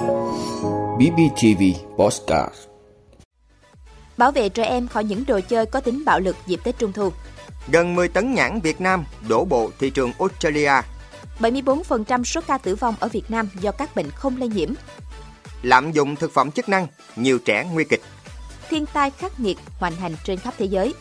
BBTV Postcard Bảo vệ trẻ em khỏi những đồ chơi có tính bạo lực dịp Tết Trung Thu. Gần 10 tấn nhãn Việt Nam đổ bộ thị trường Australia. 74% số ca tử vong ở Việt Nam do các bệnh không lây nhiễm. Lạm dụng thực phẩm chức năng, nhiều trẻ nguy kịch. Thiên tai khắc nghiệt hoành hành trên khắp thế giới.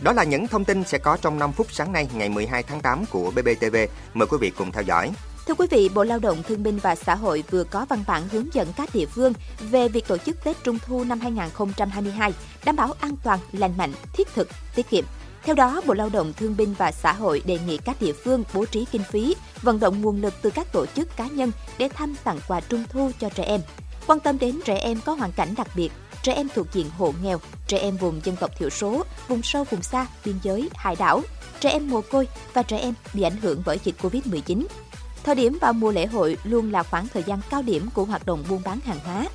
Đó là những thông tin sẽ có trong 5 phút sáng nay ngày 12 tháng 8 của BBTV. Mời quý vị cùng theo dõi. Thưa quý vị, Bộ Lao động Thương binh và Xã hội vừa có văn bản hướng dẫn các địa phương về việc tổ chức Tết Trung thu năm 2022, đảm bảo an toàn, lành mạnh, thiết thực, tiết kiệm. Theo đó, Bộ Lao động Thương binh và Xã hội đề nghị các địa phương bố trí kinh phí, vận động nguồn lực từ các tổ chức cá nhân để thăm tặng quà Trung thu cho trẻ em. Quan tâm đến trẻ em có hoàn cảnh đặc biệt, trẻ em thuộc diện hộ nghèo, trẻ em vùng dân tộc thiểu số, vùng sâu vùng xa, biên giới, hải đảo, trẻ em mồ côi và trẻ em bị ảnh hưởng bởi dịch Covid-19. Thời điểm vào mùa lễ hội luôn là khoảng thời gian cao điểm của hoạt động buôn bán hàng hóa.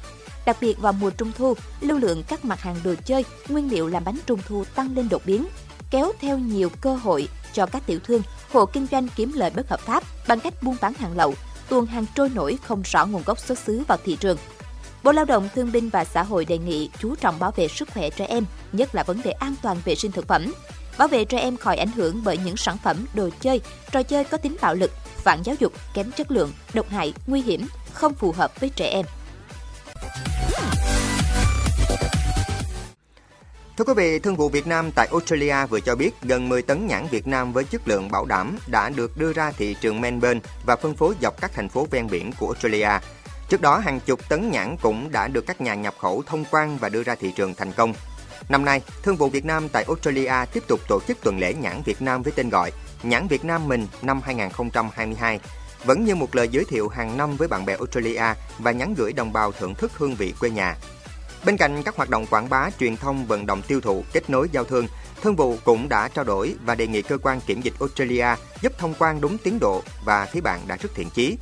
Đặc biệt vào mùa trung thu, lưu lượng các mặt hàng đồ chơi, nguyên liệu làm bánh trung thu tăng lên đột biến, kéo theo nhiều cơ hội cho các tiểu thương, hộ kinh doanh kiếm lợi bất hợp pháp bằng cách buôn bán hàng lậu, tuồn hàng trôi nổi không rõ nguồn gốc xuất xứ vào thị trường. Bộ Lao động Thương binh và Xã hội đề nghị chú trọng bảo vệ sức khỏe trẻ em, nhất là vấn đề an toàn vệ sinh thực phẩm, bảo vệ trẻ em khỏi ảnh hưởng bởi những sản phẩm, đồ chơi, trò chơi có tính bạo lực, phản giáo dục, kém chất lượng, độc hại, nguy hiểm, không phù hợp với trẻ em. Thưa quý vị, Thương vụ Việt Nam tại Australia vừa cho biết gần 10 tấn nhãn Việt Nam với chất lượng bảo đảm đã được đưa ra thị trường Melbourne và phân phối dọc các thành phố ven biển của Australia. Trước đó, hàng chục tấn nhãn cũng đã được các nhà nhập khẩu thông quan và đưa ra thị trường thành công. Năm nay, Thương vụ Việt Nam tại Australia tiếp tục tổ chức tuần lễ nhãn Việt Nam với tên gọi Nhãn Việt Nam mình năm 2022, vẫn như một lời giới thiệu hàng năm với bạn bè Australia và nhắn gửi đồng bào thưởng thức hương vị quê nhà. Bên cạnh các hoạt động quảng bá, truyền thông, vận động tiêu thụ, kết nối giao thương, Thương vụ cũng đã trao đổi và đề nghị cơ quan kiểm dịch Australia giúp thông quan đúng tiến độ và phía bạn đã rất thiện chí.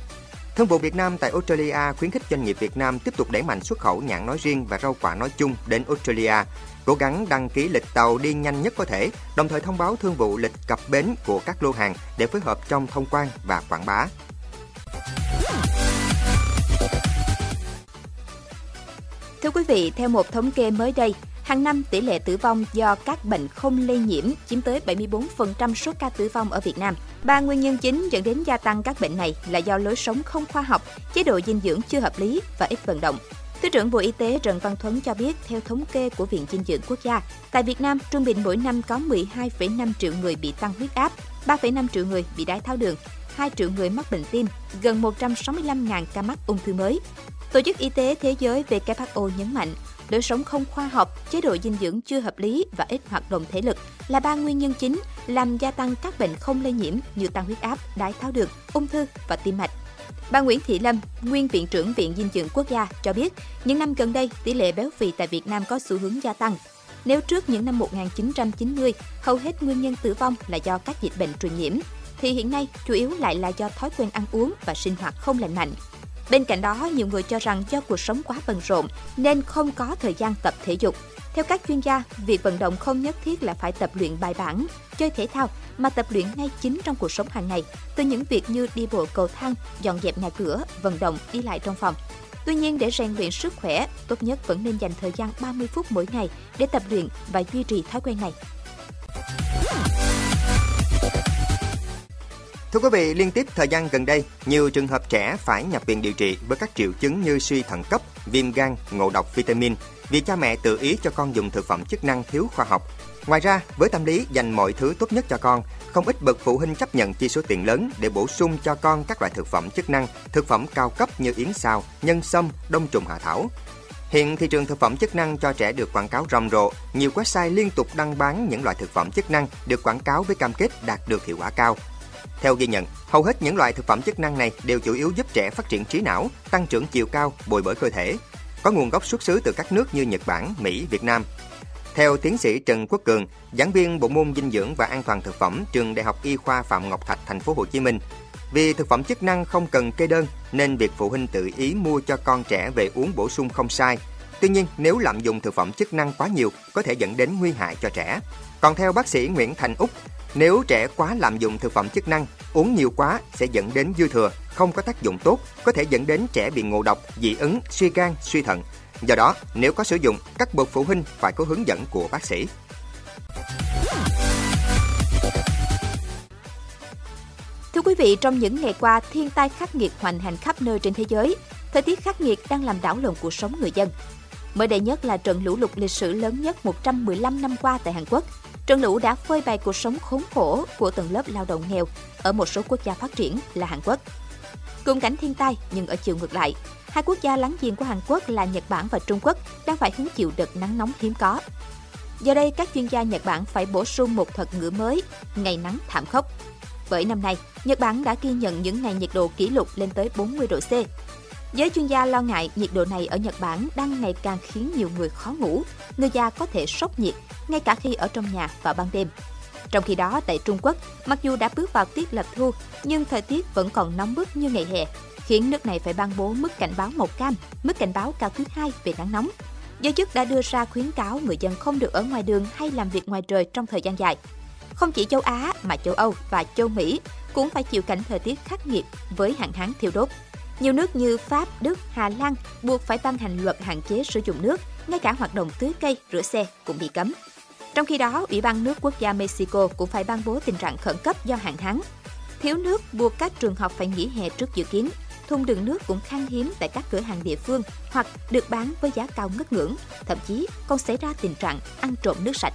Thương vụ Việt Nam tại Australia khuyến khích doanh nghiệp Việt Nam tiếp tục đẩy mạnh xuất khẩu nhãn nói riêng và rau quả nói chung đến Australia, cố gắng đăng ký lịch tàu đi nhanh nhất có thể, đồng thời thông báo thương vụ lịch cập bến của các lô hàng để phối hợp trong thông quan và quảng bá. Thưa quý vị, theo một thống kê mới đây, hàng năm tỷ lệ tử vong do các bệnh không lây nhiễm chiếm tới 74% số ca tử vong ở Việt Nam. Ba nguyên nhân chính dẫn đến gia tăng các bệnh này là do lối sống không khoa học, chế độ dinh dưỡng chưa hợp lý và ít vận động. Thứ trưởng Bộ Y tế Trần Văn Thuấn cho biết, theo thống kê của Viện Dinh dưỡng Quốc gia, tại Việt Nam trung bình mỗi năm có 12,5 triệu người bị tăng huyết áp, 3,5 triệu người bị đái tháo đường, 2 triệu người mắc bệnh tim, gần 165.000 ca mắc ung thư mới. Tổ chức Y tế Thế giới WHO nhấn mạnh, lối sống không khoa học, chế độ dinh dưỡng chưa hợp lý và ít hoạt động thể lực là ba nguyên nhân chính làm gia tăng các bệnh không lây nhiễm như tăng huyết áp, đái tháo đường, ung thư và tim mạch. Bà Nguyễn Thị Lâm, nguyên viện trưởng Viện Dinh dưỡng Quốc gia cho biết, những năm gần đây, tỷ lệ béo phì tại Việt Nam có xu hướng gia tăng. Nếu trước những năm 1990, hầu hết nguyên nhân tử vong là do các dịch bệnh truyền nhiễm, thì hiện nay chủ yếu lại là do thói quen ăn uống và sinh hoạt không lành mạnh. Bên cạnh đó, nhiều người cho rằng do cuộc sống quá bận rộn nên không có thời gian tập thể dục. Theo các chuyên gia, việc vận động không nhất thiết là phải tập luyện bài bản, chơi thể thao mà tập luyện ngay chính trong cuộc sống hàng ngày, từ những việc như đi bộ cầu thang, dọn dẹp nhà cửa, vận động, đi lại trong phòng. Tuy nhiên để rèn luyện sức khỏe, tốt nhất vẫn nên dành thời gian 30 phút mỗi ngày để tập luyện và duy trì thói quen này. Thưa quý vị, liên tiếp thời gian gần đây, nhiều trường hợp trẻ phải nhập viện điều trị với các triệu chứng như suy thận cấp, viêm gan, ngộ độc vitamin vì cha mẹ tự ý cho con dùng thực phẩm chức năng thiếu khoa học. Ngoài ra, với tâm lý dành mọi thứ tốt nhất cho con, không ít bậc phụ huynh chấp nhận chi số tiền lớn để bổ sung cho con các loại thực phẩm chức năng, thực phẩm cao cấp như yến xào, nhân sâm, đông trùng hạ thảo. Hiện thị trường thực phẩm chức năng cho trẻ được quảng cáo rầm rộ, nhiều website liên tục đăng bán những loại thực phẩm chức năng được quảng cáo với cam kết đạt được hiệu quả cao. Theo ghi nhận, hầu hết những loại thực phẩm chức năng này đều chủ yếu giúp trẻ phát triển trí não, tăng trưởng chiều cao, bồi bổ cơ thể. Có nguồn gốc xuất xứ từ các nước như Nhật Bản, Mỹ, Việt Nam. Theo tiến sĩ Trần Quốc Cường, giảng viên bộ môn dinh dưỡng và an toàn thực phẩm trường Đại học Y khoa Phạm Ngọc Thạch, thành phố Hồ Chí Minh, vì thực phẩm chức năng không cần kê đơn nên việc phụ huynh tự ý mua cho con trẻ về uống bổ sung không sai. Tuy nhiên, nếu lạm dụng thực phẩm chức năng quá nhiều có thể dẫn đến nguy hại cho trẻ. Còn theo bác sĩ Nguyễn Thành Úc, nếu trẻ quá lạm dụng thực phẩm chức năng, uống nhiều quá sẽ dẫn đến dư thừa, không có tác dụng tốt, có thể dẫn đến trẻ bị ngộ độc, dị ứng, suy gan, suy thận. Do đó, nếu có sử dụng, các bậc phụ huynh phải có hướng dẫn của bác sĩ. Thưa quý vị, trong những ngày qua, thiên tai khắc nghiệt hoành hành khắp nơi trên thế giới. Thời tiết khắc nghiệt đang làm đảo lộn cuộc sống người dân. Mới đây nhất là trận lũ lụt lịch sử lớn nhất 115 năm qua tại Hàn Quốc. Trận lũ đã phơi bày cuộc sống khốn khổ của tầng lớp lao động nghèo ở một số quốc gia phát triển là Hàn Quốc. Cùng cảnh thiên tai nhưng ở chiều ngược lại, hai quốc gia láng giềng của Hàn Quốc là Nhật Bản và Trung Quốc đang phải hứng chịu đợt nắng nóng hiếm có. Do đây, các chuyên gia Nhật Bản phải bổ sung một thuật ngữ mới, ngày nắng thảm khốc. Bởi năm nay, Nhật Bản đã ghi nhận những ngày nhiệt độ kỷ lục lên tới 40 độ C. Giới chuyên gia lo ngại nhiệt độ này ở Nhật Bản đang ngày càng khiến nhiều người khó ngủ, người già có thể sốc nhiệt, ngay cả khi ở trong nhà vào ban đêm. Trong khi đó, tại Trung Quốc, mặc dù đã bước vào tiết lập thu, nhưng thời tiết vẫn còn nóng bức như ngày hè, khiến nước này phải ban bố mức cảnh báo màu cam, mức cảnh báo cao thứ hai về nắng nóng. Giới chức đã đưa ra khuyến cáo người dân không được ở ngoài đường hay làm việc ngoài trời trong thời gian dài. Không chỉ châu Á mà châu Âu và châu Mỹ cũng phải chịu cảnh thời tiết khắc nghiệt với hạn hán thiêu đốt. Nhiều nước như Pháp, Đức, Hà Lan buộc phải ban hành luật hạn chế sử dụng nước, ngay cả hoạt động tưới cây, rửa xe cũng bị cấm. Trong khi đó, Ủy ban nước quốc gia Mexico cũng phải ban bố tình trạng khẩn cấp do hạn hán. Thiếu nước buộc các trường học phải nghỉ hè trước dự kiến. Thùng đựng nước cũng khan hiếm tại các cửa hàng địa phương hoặc được bán với giá cao ngất ngưỡng, thậm chí còn xảy ra tình trạng ăn trộm nước sạch.